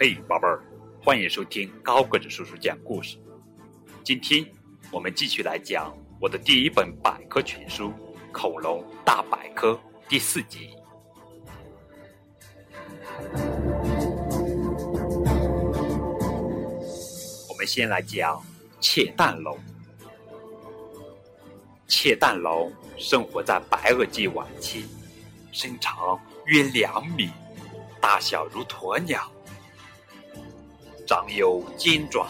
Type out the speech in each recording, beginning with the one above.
嘿，宝贝儿，欢迎收听高个子叔叔讲故事。今天我们继续来讲我的第一本百科全书《恐龙大百科》第四集。我们先来讲窃蛋龙。窃蛋龙生活在白垩纪晚期，身长约两米，大小如鸵鸟。长有尖爪、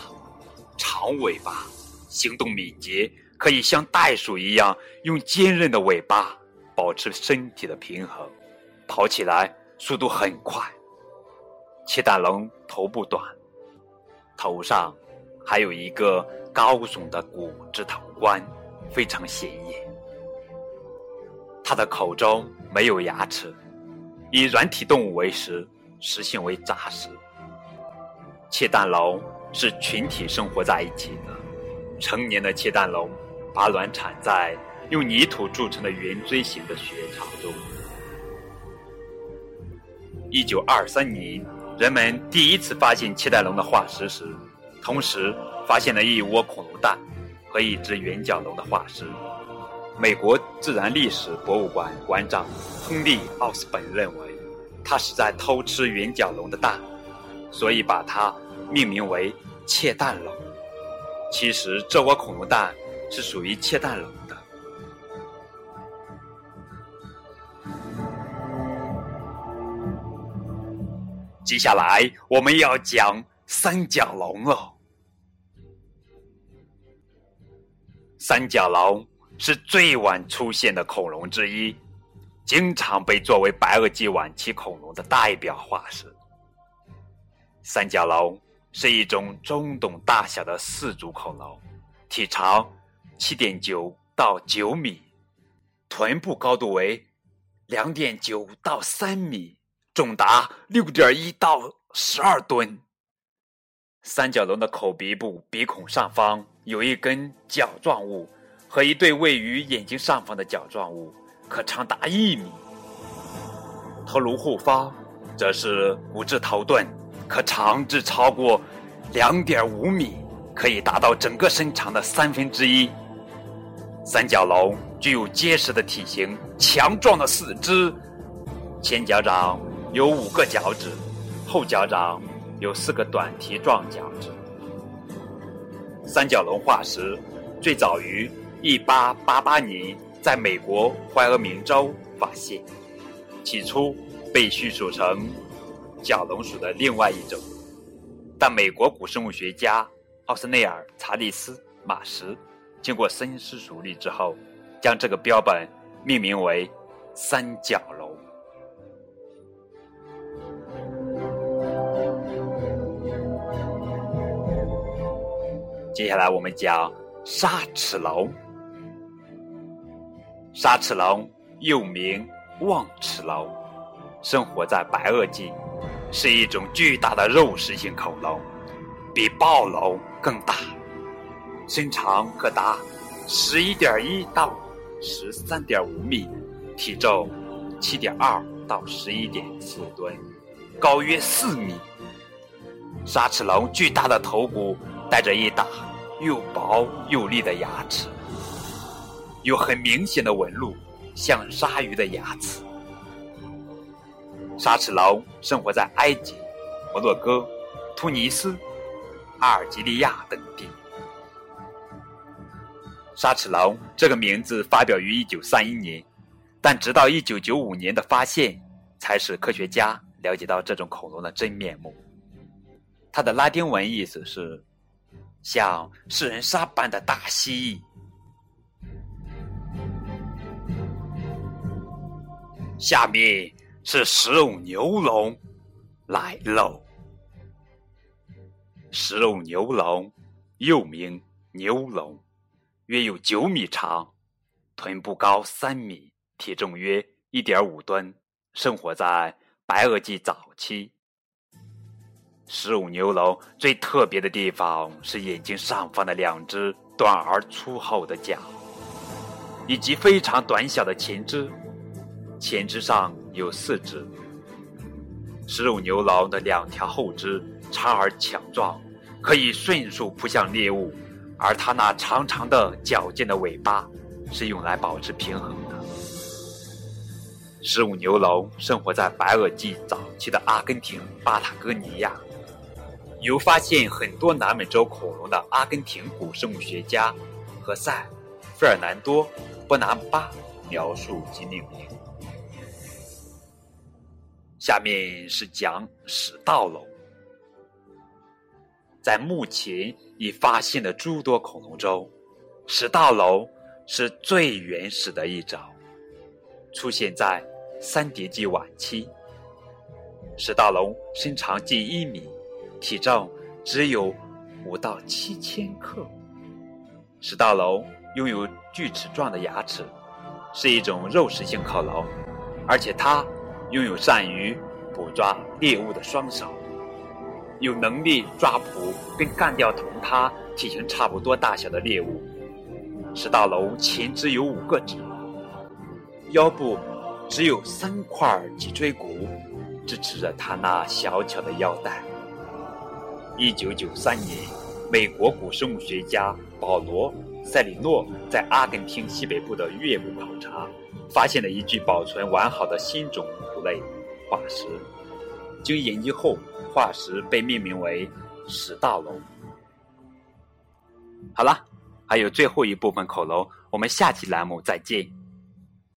长尾巴，行动敏捷，可以像袋鼠一样用坚韧的尾巴保持身体的平衡，跑起来速度很快。窃蛋龙头部短，头上还有一个高耸的骨质头冠，非常显眼。它的口中没有牙齿，以软体动物为食，食性为杂食。窃蛋龙是群体生活在一起的。成年的窃蛋龙把卵产在用泥土筑成的圆锥形的穴巢中。一九二三年，人们第一次发现窃蛋龙的化石时，同时发现了一窝恐龙蛋和一只圆角龙的化石。美国自然历史博物馆馆长亨利·奥斯本认为，他是在偷吃圆角龙的蛋。所以把它命名为窃蛋龙。其实这窝恐龙蛋是属于窃蛋龙的。接下来我们要讲三角龙了。三角龙是最晚出现的恐龙之一，经常被作为白垩纪晚期恐龙的代表化石。三角龙是一种中等大小的四足恐龙，体长七点九到九米，臀部高度为两点九到三米，重达六点一到十二吨。三角龙的口鼻部鼻孔上方有一根角状物和一对位于眼睛上方的角状物，可长达一米。头颅后方则是骨质头盾。可长至超过两点五米，可以达到整个身长的三分之一。三角龙具有结实的体型、强壮的四肢，前脚掌有五个脚趾，后脚掌有四个短蹄状脚趾。三角龙化石最早于1888年在美国怀俄明州发现，起初被叙述成。角龙属的另外一种，但美国古生物学家奥斯内尔·查理斯·马什经过深思熟虑之后，将这个标本命名为三角龙。接下来我们讲沙齿龙。沙齿龙又名望齿龙，生活在白垩纪。是一种巨大的肉食性恐龙，比暴龙更大，身长可达十一点一到十三点五米，体重七点二到十一点四吨，高约四米。沙齿龙巨大的头骨带着一打又薄又利的牙齿，有很明显的纹路，像鲨鱼的牙齿。沙齿龙生活在埃及、摩洛哥、突尼斯、阿尔及利亚等地。沙齿龙这个名字发表于1931年，但直到1995年的发现，才使科学家了解到这种恐龙的真面目。它的拉丁文意思是“像食人鲨般的大蜥蜴”。下面。是食肉牛龙来喽。食肉牛龙又名牛龙，约有九米长，臀部高三米，体重约一点五吨，生活在白垩纪早期。食肉牛龙最特别的地方是眼睛上方的两只短而粗厚的角，以及非常短小的前肢。前肢上有四只，食肉牛龙的两条后肢长而强壮，可以迅速扑向猎物，而它那长长的、矫健的尾巴是用来保持平衡的。十五牛龙生活在白垩纪早期的阿根廷巴塔哥尼亚。由发现很多南美洲恐龙的阿根廷古生物学家何塞·费尔南多·波南巴描述及命名。下面是讲始盗龙。在目前已发现的诸多恐龙中，始盗龙是最原始的一种，出现在三叠纪晚期。始盗龙身长近一米。体重只有五到七千克。始盗龙拥有锯齿状的牙齿，是一种肉食性恐龙，而且它拥有善于捕抓猎物的双手，有能力抓捕并干掉同它体型差不多大小的猎物。始盗龙前肢有五个趾，腰部只有三块脊椎骨支持着它那小巧的腰带。一九九三年，美国古生物学家保罗·塞里诺在阿根廷西北部的岳母考察，发现了一具保存完好的新种骨类化石。经研究后，化石被命名为史大龙。好了，还有最后一部分恐龙，我们下期栏目再见。